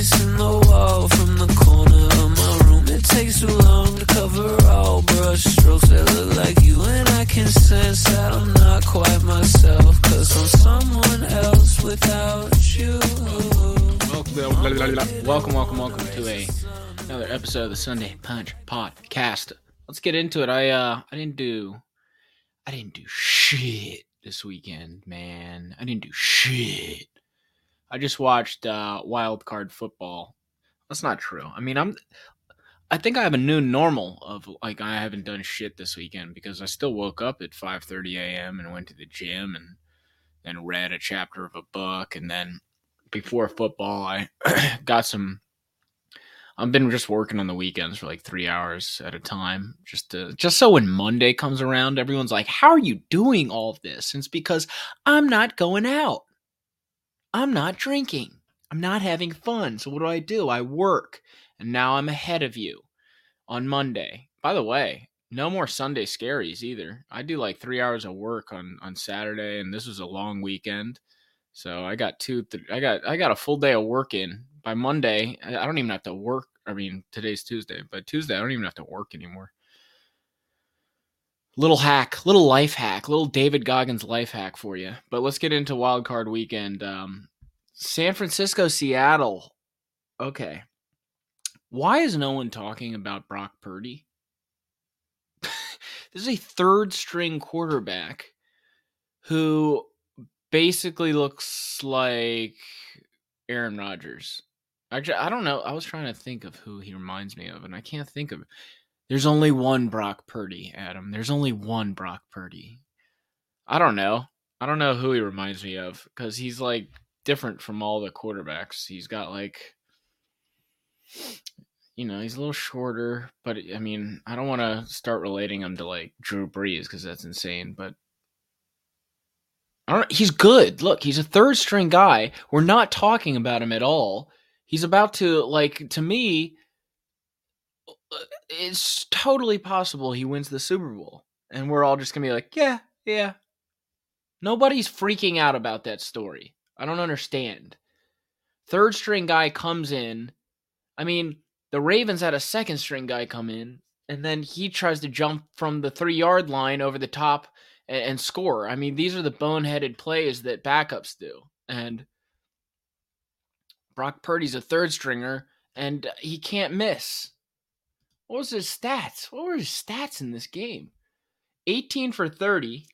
face the wall from the corner of my room. It takes too long to cover all brush strokes that look like you. And I can sense that I'm not quite myself. Cause I'm someone else without you. Welcome, welcome, welcome, welcome to a another episode of the Sunday Punch Podcast. Let's get into it. I uh I didn't do I didn't do shit this weekend, man. I didn't do shit. I just watched uh wild card football. That's not true. I mean, I'm I think I have a new normal of like I haven't done shit this weekend because I still woke up at 5:30 a.m. and went to the gym and then read a chapter of a book and then before football I got some I've been just working on the weekends for like three hours at a time, just to just so when Monday comes around, everyone's like, "How are you doing all this?" And it's because I'm not going out, I'm not drinking, I'm not having fun. So what do I do? I work, and now I'm ahead of you on Monday. By the way, no more Sunday scaries either. I do like three hours of work on on Saturday, and this was a long weekend, so I got two. Th- I got I got a full day of work in by Monday. I I don't even have to work. I mean, today's Tuesday, but Tuesday I don't even have to work anymore. Little hack, little life hack, little David Goggins life hack for you. But let's get into wild card weekend. Um, San Francisco, Seattle. Okay. Why is no one talking about Brock Purdy? this is a third string quarterback who basically looks like Aaron Rodgers. Actually, I don't know. I was trying to think of who he reminds me of, and I can't think of. There's only one Brock Purdy, Adam. There's only one Brock Purdy. I don't know. I don't know who he reminds me of because he's like different from all the quarterbacks. He's got like, you know, he's a little shorter, but I mean, I don't want to start relating him to like Drew Brees because that's insane. But I don't. He's good. Look, he's a third string guy. We're not talking about him at all. He's about to like to me. Uh, it's totally possible he wins the Super Bowl, and we're all just gonna be like, yeah, yeah. Nobody's freaking out about that story. I don't understand. Third string guy comes in. I mean, the Ravens had a second string guy come in, and then he tries to jump from the three yard line over the top and, and score. I mean, these are the boneheaded plays that backups do. And Brock Purdy's a third stringer, and he can't miss. What was his stats? What were his stats in this game? 18 for 30.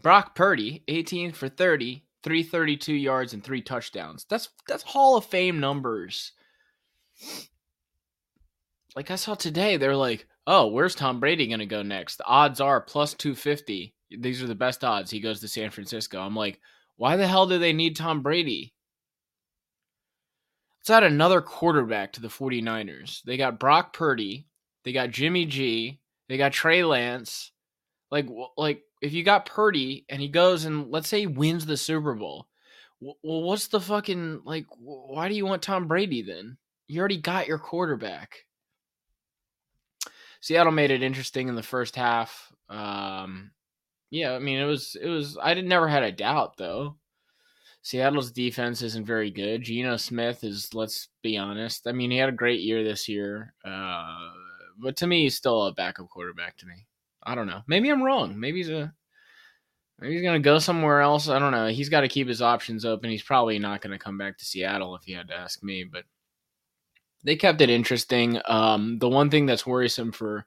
Brock Purdy, 18 for 30, 332 yards and three touchdowns. That's that's Hall of Fame numbers. Like I saw today, they're like, "Oh, where's Tom Brady going to go next?" The odds are plus 250. These are the best odds. He goes to San Francisco. I'm like, "Why the hell do they need Tom Brady?" Let's add another quarterback to the 49ers. They got Brock Purdy, they got Jimmy G, they got Trey Lance. Like like if you got Purdy and he goes and let's say he wins the Super Bowl, well, what's the fucking like? Why do you want Tom Brady then? You already got your quarterback. Seattle made it interesting in the first half. Um, yeah, I mean it was it was I did never had a doubt though. Seattle's defense isn't very good. Geno Smith is, let's be honest. I mean, he had a great year this year, uh, but to me, he's still a backup quarterback to me. I don't know. Maybe I'm wrong. Maybe he's a maybe he's gonna go somewhere else. I don't know. He's got to keep his options open. He's probably not gonna come back to Seattle if you had to ask me. But they kept it interesting. Um, the one thing that's worrisome for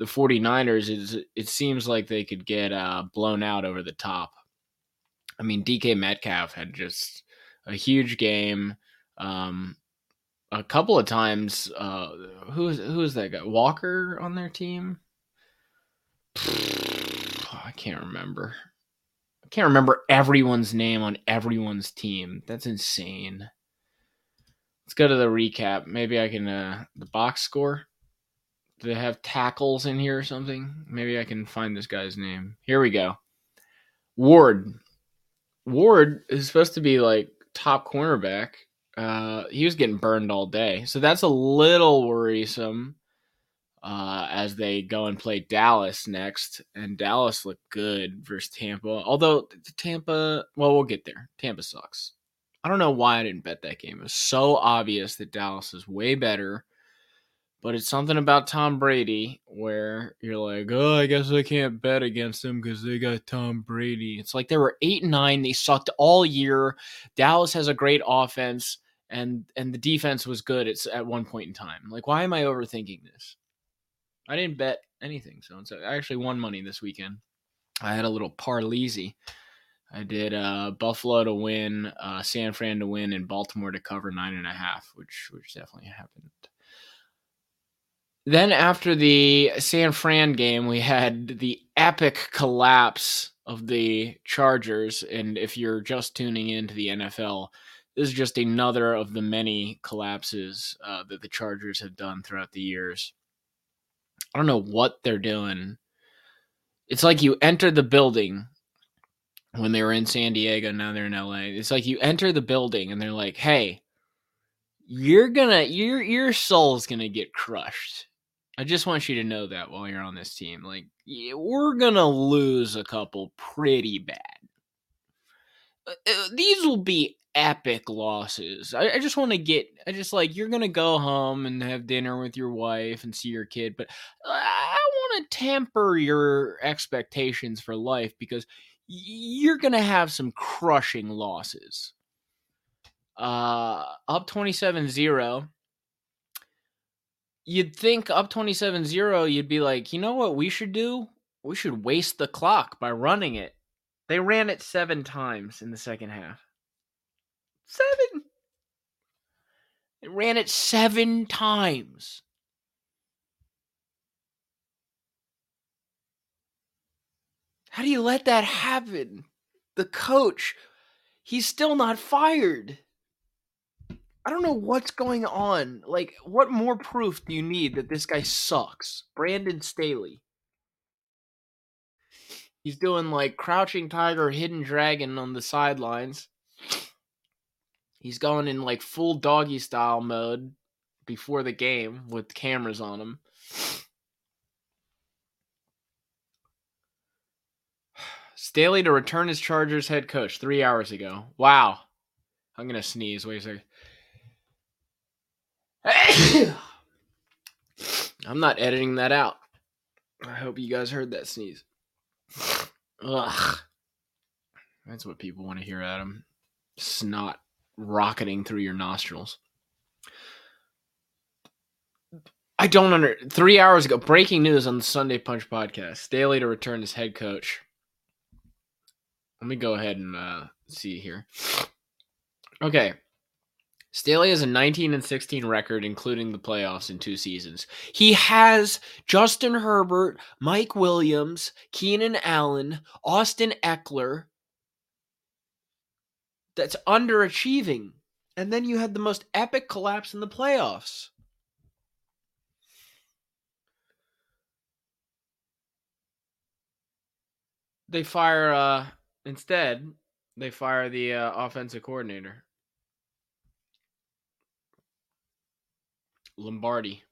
the 49ers is it seems like they could get uh, blown out over the top. I mean, DK Metcalf had just a huge game. Um, a couple of times, uh, who is who is that guy? Walker on their team? I can't remember. I can't remember everyone's name on everyone's team. That's insane. Let's go to the recap. Maybe I can uh the box score. Do they have tackles in here or something? Maybe I can find this guy's name. Here we go. Ward. Ward is supposed to be like top cornerback. Uh, he was getting burned all day, so that's a little worrisome. Uh, as they go and play Dallas next, and Dallas looked good versus Tampa. Although Tampa, well, we'll get there. Tampa sucks. I don't know why I didn't bet that game. It was so obvious that Dallas is way better. But it's something about Tom Brady where you're like, oh, I guess I can't bet against them because they got Tom Brady. It's like they were eight and nine. They sucked all year. Dallas has a great offense, and and the defense was good. It's at one point in time. Like, why am I overthinking this? I didn't bet anything, so I actually won money this weekend. I had a little parleasy. I did uh, Buffalo to win, uh, San Fran to win, and Baltimore to cover nine and a half, which which definitely happened. Then after the San Fran game, we had the epic collapse of the Chargers. And if you're just tuning into the NFL, this is just another of the many collapses uh, that the Chargers have done throughout the years. I don't know what they're doing. It's like you enter the building when they were in San Diego, now they're in LA. It's like you enter the building and they're like, "Hey, you're gonna your your soul's gonna get crushed I just want you to know that while you're on this team, like we're gonna lose a couple pretty bad. Uh, uh, these will be epic losses. I, I just want to get. I just like you're gonna go home and have dinner with your wife and see your kid, but I want to temper your expectations for life because you're gonna have some crushing losses. Uh, up 27-0 you'd think up 27-0 you'd be like you know what we should do? We should waste the clock by running it. They ran it seven times in the second half. Seven! They ran it seven times! How do you let that happen? The coach he's still not fired I don't know what's going on. Like, what more proof do you need that this guy sucks? Brandon Staley. He's doing like crouching tiger, hidden dragon on the sidelines. He's going in like full doggy style mode before the game with cameras on him. Staley to return as Chargers head coach three hours ago. Wow. I'm going to sneeze. Wait a second. I'm not editing that out. I hope you guys heard that sneeze. Ugh. That's what people want to hear, Adam. Snot rocketing through your nostrils. I don't under three hours ago. Breaking news on the Sunday Punch podcast: Staley to return as head coach. Let me go ahead and uh, see here. Okay, Staley has a 19 and 16 record, including the playoffs in two seasons. He has Justin Herbert, Mike Williams, Keenan Allen, Austin Ekeler. That's underachieving. And then you had the most epic collapse in the playoffs. They fire, uh, instead, they fire the uh, offensive coordinator. Lombardi.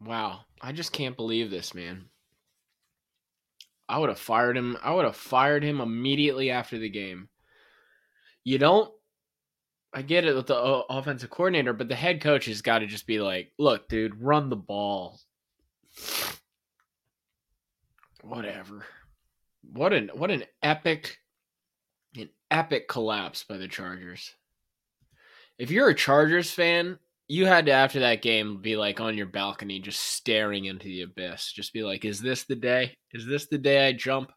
Wow. I just can't believe this, man. I would have fired him. I would have fired him immediately after the game. You don't I get it with the offensive coordinator, but the head coach has got to just be like, "Look, dude, run the ball." Whatever. What an what an epic an epic collapse by the Chargers if you're a Chargers fan, you had to after that game be like on your balcony just staring into the abyss. Just be like, is this the day? Is this the day I jump?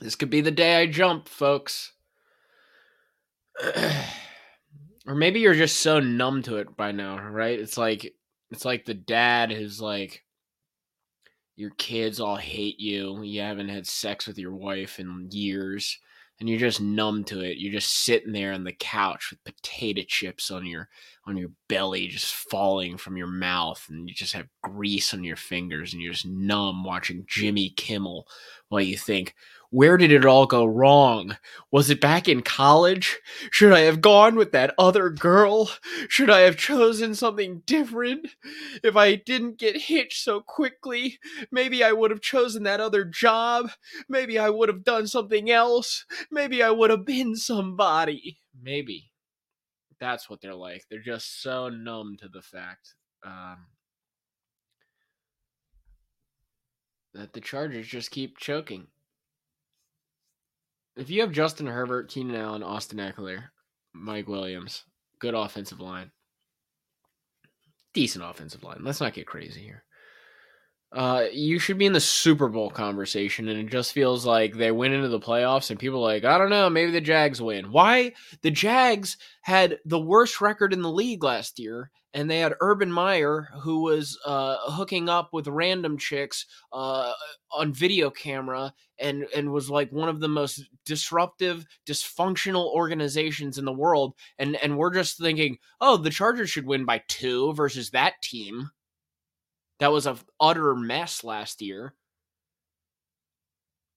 This could be the day I jump, folks. or maybe you're just so numb to it by now, right? It's like it's like the dad who's like your kids all hate you. You haven't had sex with your wife in years and you're just numb to it. You're just sitting there on the couch with potato chips on your on your belly just falling from your mouth and you just have grease on your fingers and you're just numb watching Jimmy Kimmel while you think, where did it all go wrong? Was it back in college? Should I have gone with that other girl? Should I have chosen something different? If I didn't get hitched so quickly, maybe I would have chosen that other job. Maybe I would have done something else. Maybe I would have been somebody. Maybe. That's what they're like. They're just so numb to the fact um, that the Chargers just keep choking if you have Justin Herbert, Keenan Allen, Austin Ekeler, Mike Williams, good offensive line, decent offensive line. Let's not get crazy here. Uh, you should be in the Super Bowl conversation, and it just feels like they went into the playoffs, and people like, I don't know, maybe the Jags win. Why? The Jags had the worst record in the league last year, and they had Urban Meyer, who was uh, hooking up with random chicks uh, on video camera, and and was like one of the most disruptive, dysfunctional organizations in the world. And and we're just thinking, oh, the Chargers should win by two versus that team that was a utter mess last year.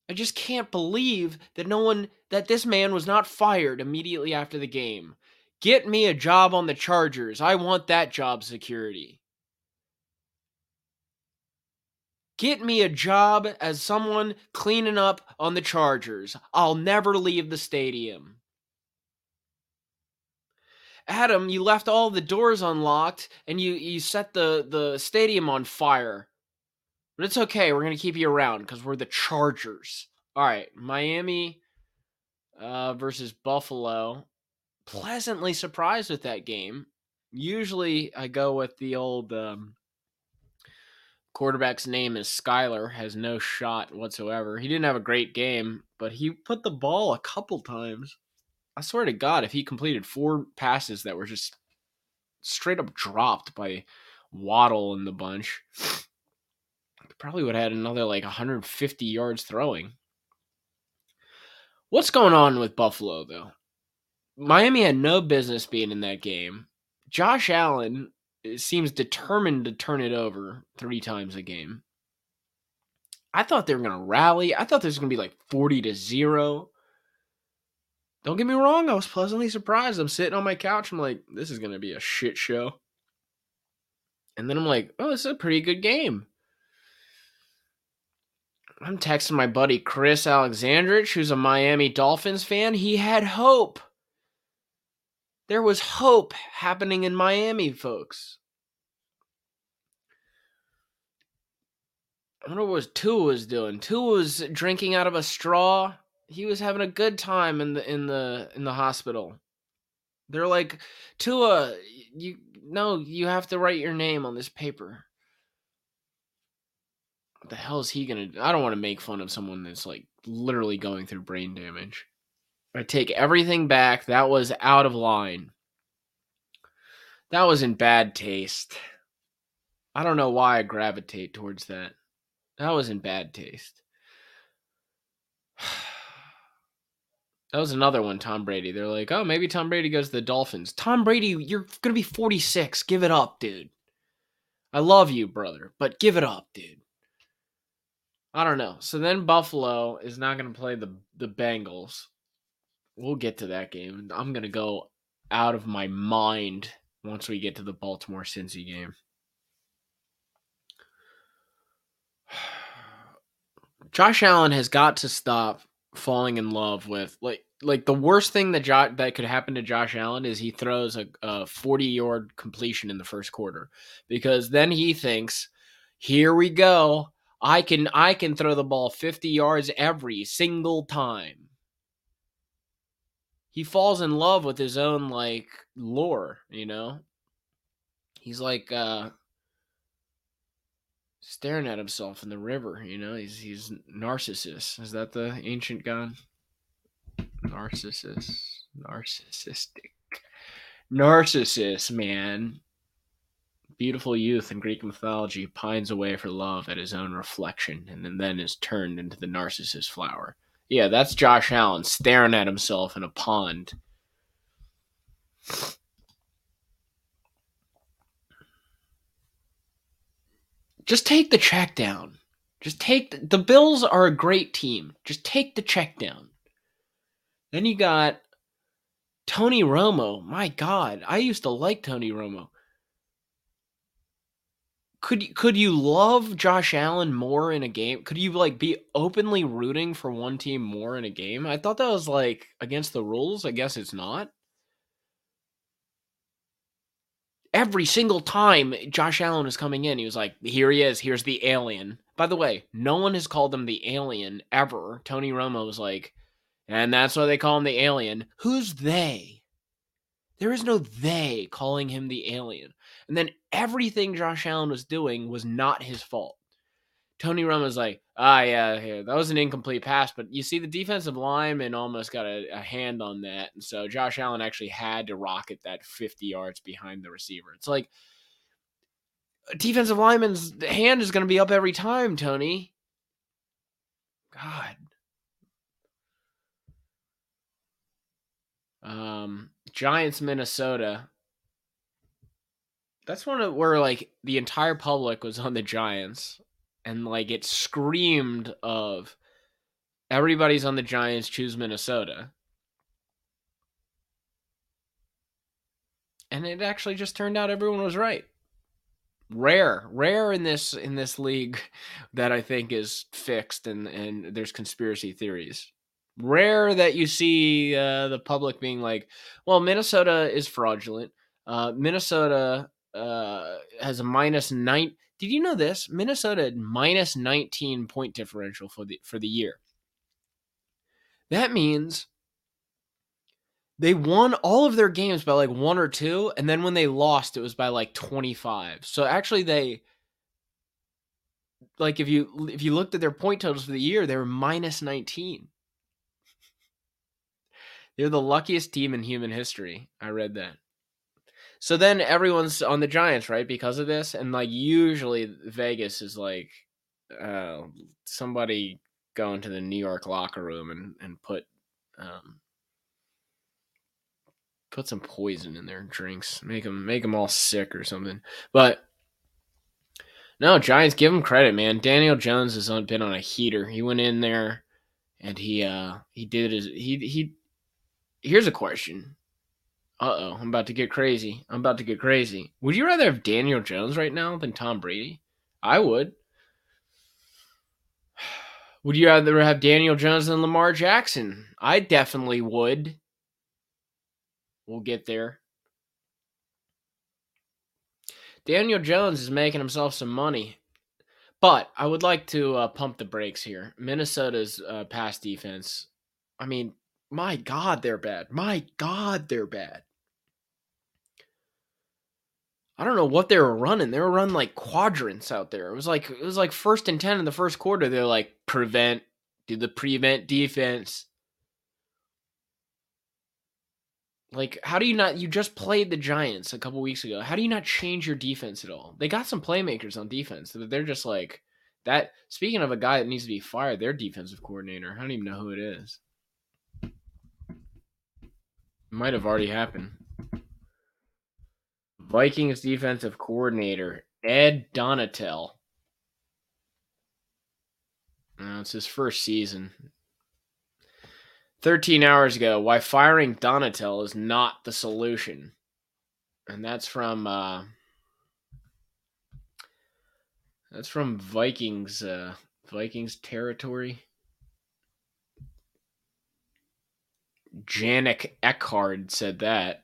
I just can't believe that no one that this man was not fired immediately after the game. Get me a job on the Chargers. I want that job security. Get me a job as someone cleaning up on the Chargers. I'll never leave the stadium. Adam, you left all the doors unlocked and you you set the the stadium on fire. But it's okay. We're gonna keep you around because we're the Chargers. All right, Miami uh, versus Buffalo. Pleasantly surprised with that game. Usually, I go with the old um, quarterback's name is Skylar. Has no shot whatsoever. He didn't have a great game, but he put the ball a couple times I swear to God, if he completed four passes that were just straight up dropped by Waddle and the bunch, probably would have had another like 150 yards throwing. What's going on with Buffalo though? Miami had no business being in that game. Josh Allen seems determined to turn it over three times a game. I thought they were going to rally. I thought this was going to be like 40 to 0. Don't get me wrong, I was pleasantly surprised. I'm sitting on my couch. I'm like, this is to be a shit show. And then I'm like, oh, this is a pretty good game. I'm texting my buddy Chris Alexandrich, who's a Miami Dolphins fan. He had hope. There was hope happening in Miami, folks. I wonder what Tua was doing. Tua was drinking out of a straw he was having a good time in the in the in the hospital. They're like, Tua, you no, you have to write your name on this paper. What the hell is he gonna do? I don't want to make fun of someone that's like literally going through brain damage. I take everything back. That was out of line. That was in bad taste. I don't know why I gravitate towards that. That was in bad taste. That was another one, Tom Brady. They're like, oh, maybe Tom Brady goes to the Dolphins. Tom Brady, you're going to be 46. Give it up, dude. I love you, brother, but give it up, dude. I don't know. So then Buffalo is not going to play the the Bengals. We'll get to that game. I'm going to go out of my mind once we get to the Baltimore Cincy game. Josh Allen has got to stop falling in love with like like the worst thing that jo- that could happen to Josh Allen is he throws a, a 40 yard completion in the first quarter because then he thinks here we go. I can I can throw the ball 50 yards every single time. He falls in love with his own like lore you know? He's like uh staring at himself in the river. You know, he's he's Narcissus. Is that the ancient god? Narcissus, narcissistic, Narcissus, man. Beautiful youth in Greek mythology pines away for love at his own reflection, and then is turned into the Narcissus flower. Yeah, that's Josh Allen staring at himself in a pond. Just take the check down. Just take the, the Bills are a great team. Just take the check down. Then you got Tony Romo. My God, I used to like Tony Romo. Could could you love Josh Allen more in a game? Could you like be openly rooting for one team more in a game? I thought that was like against the rules. I guess it's not. Every single time Josh Allen was coming in, he was like, "Here he is. Here's the alien." By the way, no one has called him the alien ever. Tony Romo was like, and that's why they call him the alien. Who's they? There is no they calling him the alien. And then everything Josh Allen was doing was not his fault. Tony Romo was like, ah, yeah, yeah, that was an incomplete pass, but you see, the defensive lineman almost got a, a, hand on that, and so Josh Allen actually had to rocket that 50 yards behind the receiver. It's like a defensive lineman's hand is going to be up every time, Tony. God. Um, Giants, Minnesota. That's one of where like the entire public was on the Giants, and like it screamed of everybody's on the Giants. Choose Minnesota, and it actually just turned out everyone was right. Rare, rare in this in this league that I think is fixed, and and there's conspiracy theories rare that you see uh, the public being like, "Well, Minnesota is fraudulent. Uh, Minnesota uh, has a minus nine. Did you know this? Minnesota had minus nineteen point differential for the for the year. That means they won all of their games by like one or two, and then when they lost, it was by like twenty five. So actually, they like if you if you looked at their point totals for the year, they were minus nineteen. They're the luckiest team in human history. I read that. So then everyone's on the Giants, right? Because of this. And like usually Vegas is like uh, somebody go into the New York locker room and, and put um, put some poison in their drinks, make them make them all sick or something. But no, Giants give him credit, man. Daniel Jones has been on a heater. He went in there and he uh he did his he he here's a question. Uh oh, I'm about to get crazy. I'm about to get crazy. Would you rather have Daniel Jones right now than Tom Brady? I would. Would you rather have Daniel Jones than Lamar Jackson? I definitely would. We'll get there. Daniel Jones is making himself some money. But I would like to uh, pump the brakes here. Minnesota's uh, pass defense. I mean, my God, they're bad. My God, they're bad. I don't know what they were running. They were running like quadrants out there. It was like it was like first and ten in the first quarter. They're like prevent, do the prevent defense. Like, how do you not? You just played the Giants a couple weeks ago. How do you not change your defense at all? They got some playmakers on defense, but they're just like that. Speaking of a guy that needs to be fired, their defensive coordinator. I don't even know who it is. Might have already happened. Vikings defensive coordinator Ed Donatell. No, it's his first season. 13 hours ago, why firing Donatell is not the solution. And that's from uh that's from Vikings uh Vikings territory. Janik Eckhard said that.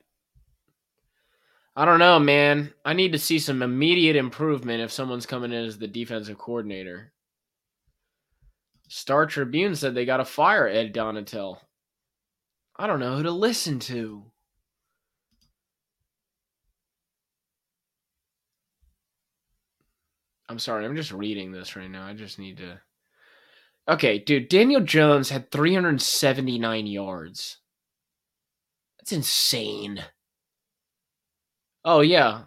I don't know, man. I need to see some immediate improvement if someone's coming in as the defensive coordinator. Star Tribune said they got to fire Ed Donatell. I don't know who to listen to. I'm sorry, I'm just reading this right now. I just need to. Okay, dude, Daniel Jones had 379 yards. That's insane. Oh yeah.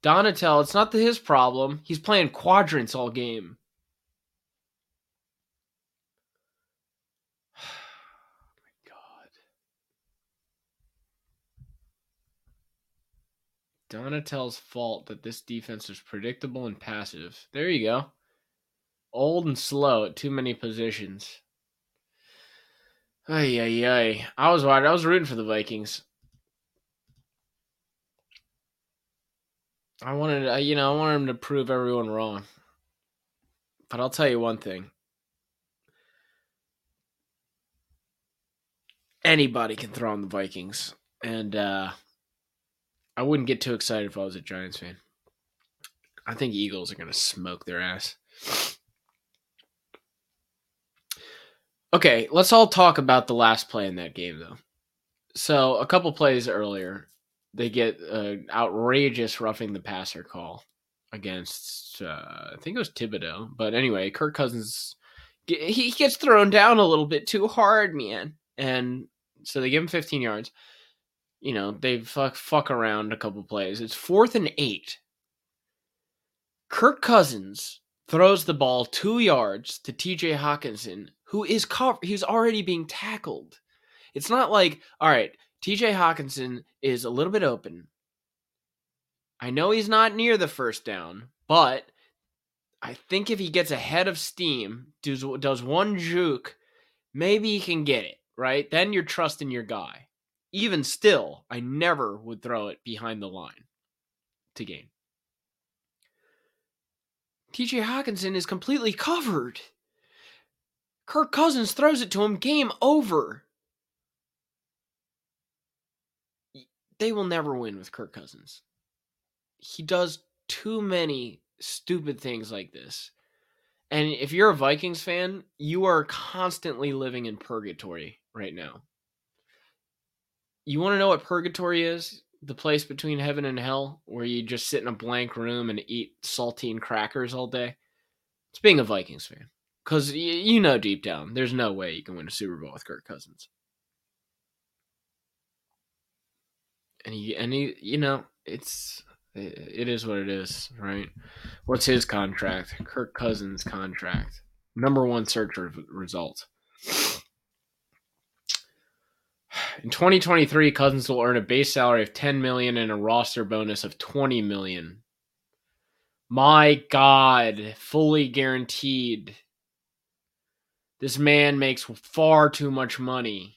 Donatell, it's not his problem. He's playing quadrants all game. oh. Donatell's fault that this defense is predictable and passive. There you go. Old and slow at too many positions. Ay ay ay. I was worried. I was rooting for the Vikings. I wanted, you know, I wanted him to prove everyone wrong. But I'll tell you one thing. Anybody can throw on the Vikings. And uh I wouldn't get too excited if I was a Giants fan. I think Eagles are going to smoke their ass. Okay, let's all talk about the last play in that game, though. So, a couple plays earlier, they get an outrageous roughing the passer call against, uh, I think it was Thibodeaux. But anyway, Kirk Cousins, he gets thrown down a little bit too hard, man. And so they give him 15 yards. You know, they fuck, fuck around a couple plays. It's fourth and eight. Kirk Cousins throws the ball two yards to TJ Hockenson, who is covered. He's already being tackled. It's not like, all right, TJ Hockenson is a little bit open. I know he's not near the first down, but I think if he gets ahead of steam, does, does one juke, maybe he can get it, right? Then you're trusting your guy. Even still, I never would throw it behind the line to gain. TJ Hockenson is completely covered. Kirk Cousins throws it to him, game over. They will never win with Kirk Cousins. He does too many stupid things like this. And if you're a Vikings fan, you are constantly living in purgatory right now. You want to know what purgatory is? The place between heaven and hell where you just sit in a blank room and eat saltine crackers all day? It's being a Vikings fan. Because y- you know deep down, there's no way you can win a Super Bowl with Kirk Cousins. And he, and he, you know, it's it is what it is, right? What's his contract? Kirk Cousins' contract. Number one search result. In 2023, Cousins will earn a base salary of 10 million and a roster bonus of 20 million. My God, fully guaranteed. This man makes far too much money.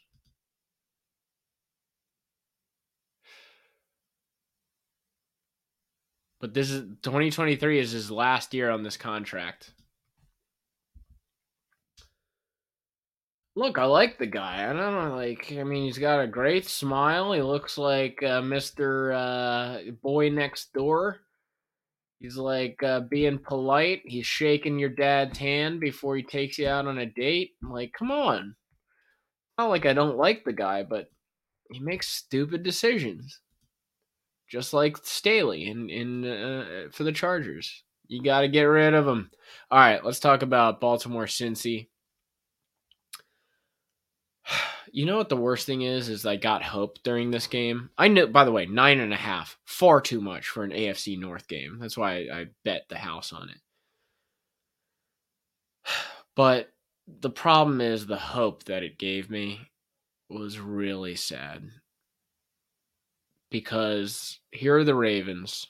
But this is 2023 is his last year on this contract. Look, I like the guy. I don't know, like, I mean, he's got a great smile. He looks like uh, Mr. Uh, boy Next Door. He's like uh, being polite. He's shaking your dad's hand before he takes you out on a date. I'm like, come on. Not like I don't like the guy, but he makes stupid decisions. Just like Staley in in uh, for the Chargers. You got to get rid of him. All right, let's talk about Baltimore Cincy. You know what the worst thing is? Is I got hope during this game. I know, by the way, nine and a half, far too much for an AFC North game. That's why I, I bet the house on it. But the problem is the hope that it gave me was really sad. Because here are the Ravens.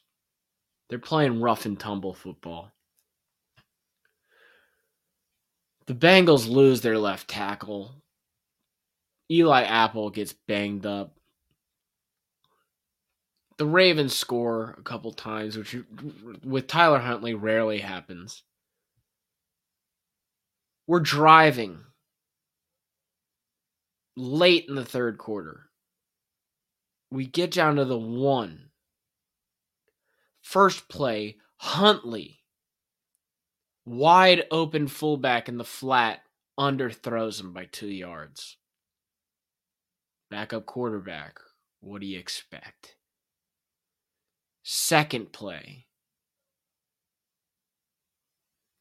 They're playing rough and tumble football. The Bengals lose their left tackle Eli Apple gets banged up. The Ravens score a couple times, which with Tyler Huntley rarely happens. We're driving late in the third quarter. We get down to the one. First play, Huntley, wide open fullback in the flat, underthrows him by two yards. Backup quarterback. What do you expect? Second play.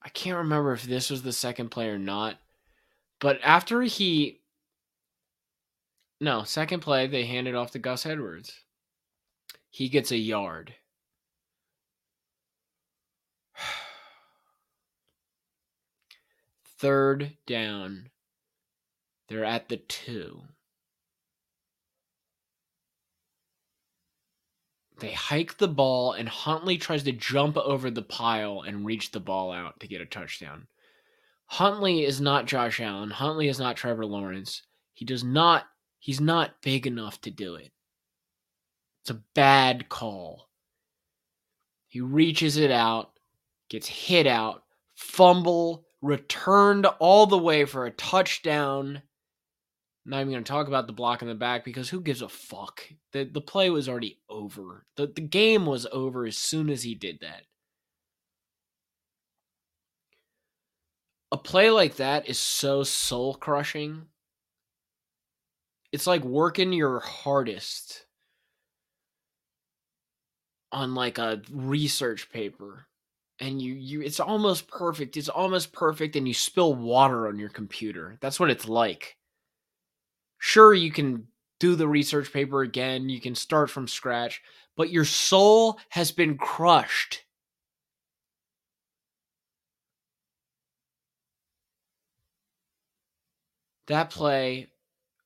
I can't remember if this was the second play or not. But after he. No, second play, they handed off to Gus Edwards. He gets a yard. Third down. They're at the two. They hike the ball, and Huntley tries to jump over the pile and reach the ball out to get a touchdown. Huntley is not Josh Allen. Huntley is not Trevor Lawrence. He does not, he's not big enough to do it. It's a bad call. He reaches it out, gets hit out, fumble, returned all the way for a touchdown. Not even going to talk about the block in the back because who gives a fuck? The, the play was already over. The, the game was over as soon as he did that. A play like that is so soul crushing. It's like working your hardest on like a research paper and you you it's almost perfect it's almost perfect and you spill water on your computer that's what it's like sure you can do the research paper again you can start from scratch but your soul has been crushed. That play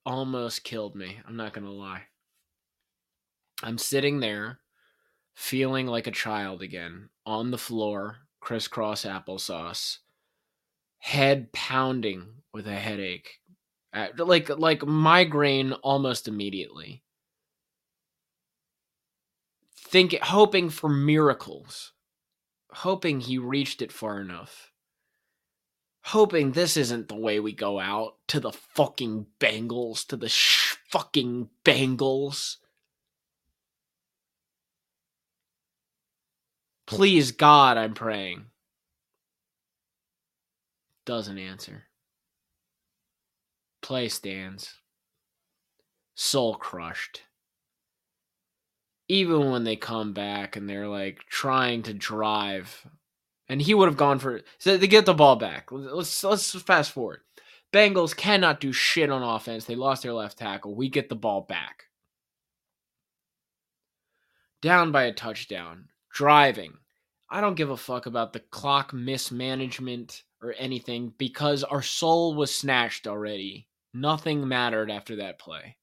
almost killed me i'm not going to lie. I'm sitting there feeling like a child again on the floor, crisscross applesauce, head pounding with a headache, Uh, like like migraine almost immediately. Think hoping for miracles, hoping he reached it far enough. Hoping this isn't the way we go out to the fucking Bengals, to the sh- fucking Bengals. Please, God, I'm praying. Doesn't answer. Play stands. Soul crushed. Even when they come back and they're like trying to drive, and he would have gone for so they get the ball back. Let's let's fast forward. Bengals cannot do shit on offense. They lost their left tackle. We get the ball back. Down by a touchdown driving. I don't give a fuck about the clock mismanagement or anything because our soul was snatched already. Nothing mattered after that play.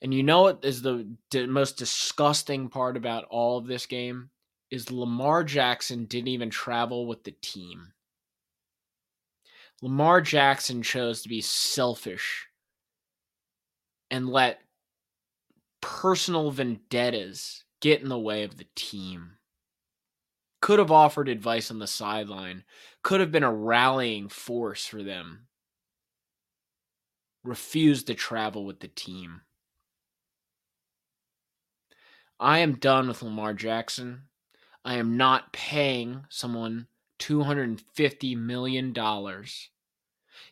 And you know what is the, most disgusting part about all of this game? Is Lamar Jackson didn't even travel with the team. Lamar Jackson chose to be selfish and let personal vendettas get in the way of the team. Could have offered advice on the sideline, could have been a rallying force for them. Refused to travel with the team. I am done with Lamar Jackson. I am not paying someone $250 million.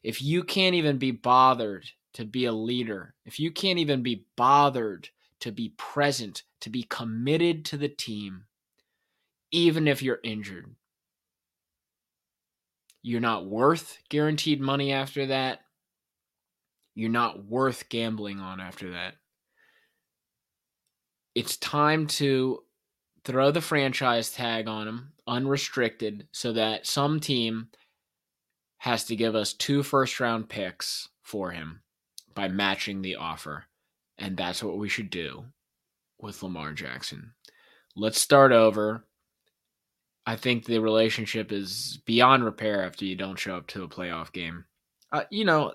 If you can't even be bothered to be a leader, if you can't even be bothered to be present, to be committed to the team, even if you're injured. You're not worth guaranteed money after that. You're not worth gambling on after that. It's time to throw the franchise tag on him, unrestricted, so that some team has to give us two first round picks for him by matching the offer. And that's what we should do with Lamar Jackson. Let's start over. I think the relationship is beyond repair after you don't show up to a playoff game. Uh, you know,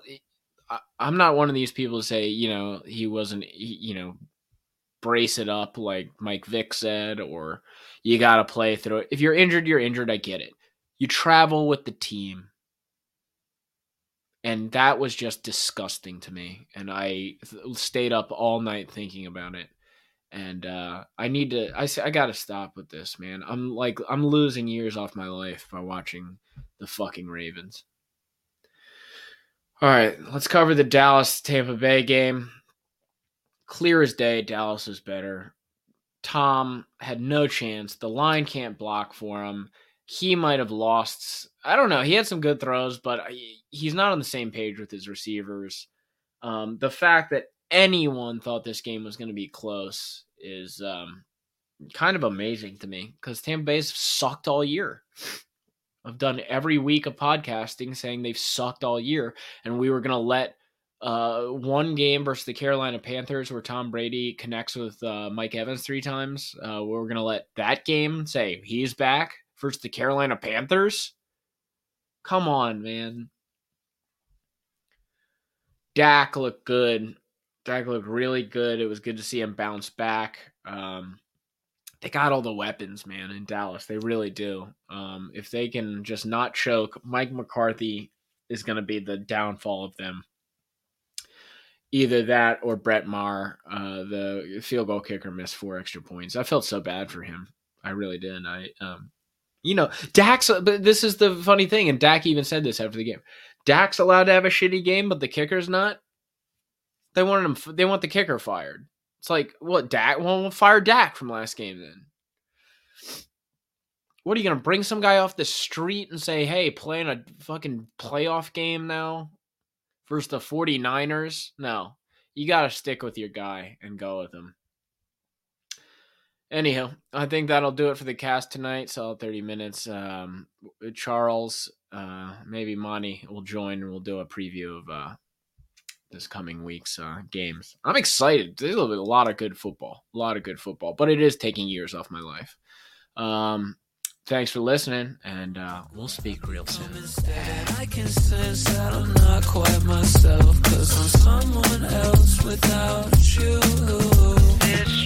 I, am not one of these people to say, you know, he wasn't, you know, brace it up like Mike Vick said, or you got to play through it. If you're injured, you're injured. I get it. You travel with the team. And that was just disgusting to me. And I stayed up all night thinking about it and uh, I need to. I I gotta stop with this, man. I'm like I'm losing years off my life by watching the fucking Ravens. All right, let's cover the Dallas Tampa Bay game. Clear as day, Dallas is better. Tom had no chance. The line can't block for him. He might have lost. I don't know. He had some good throws, but he's not on the same page with his receivers. Um, the fact that anyone thought this game was going to be close is um, kind of amazing to me because Tampa Bay's sucked all year. I've done every week of podcasting saying they've sucked all year, and we were going to let uh, one game versus the Carolina Panthers where Tom Brady connects with uh, Mike Evans three times. Uh, we're gonna let that game say he's back versus the Carolina Panthers. Come on, man. Dak looked good. Dak looked really good. It was good to see him bounce back. Um, they got all the weapons, man, in Dallas. They really do. Um, if they can just not choke, Mike McCarthy is going to be the downfall of them. Either that or Brett Maher, uh, the field goal kicker, missed four extra points. I felt so bad for him. I really did. I, um, you know, Dak's. But this is the funny thing, and Dak even said this after the game. Dak's allowed to have a shitty game, but the kicker's not. They wanted him. They want the kicker fired. It's like what Dak? Well, we'll fire Dak from last game then. What are you gonna bring some guy off the street and say, "Hey, playing a fucking playoff game now versus the 49ers?" No, you got to stick with your guy and go with him. Anyhow, I think that'll do it for the cast tonight. So 30 minutes. Um, Charles, uh, maybe Monty will join and we'll do a preview of uh, this coming week's uh, games. I'm excited. There's a lot of good football, a lot of good football, but it is taking years off my life. Um, thanks for listening, and uh, we'll speak real soon. I can sense that I'm not quite myself, cause I'm someone else without you.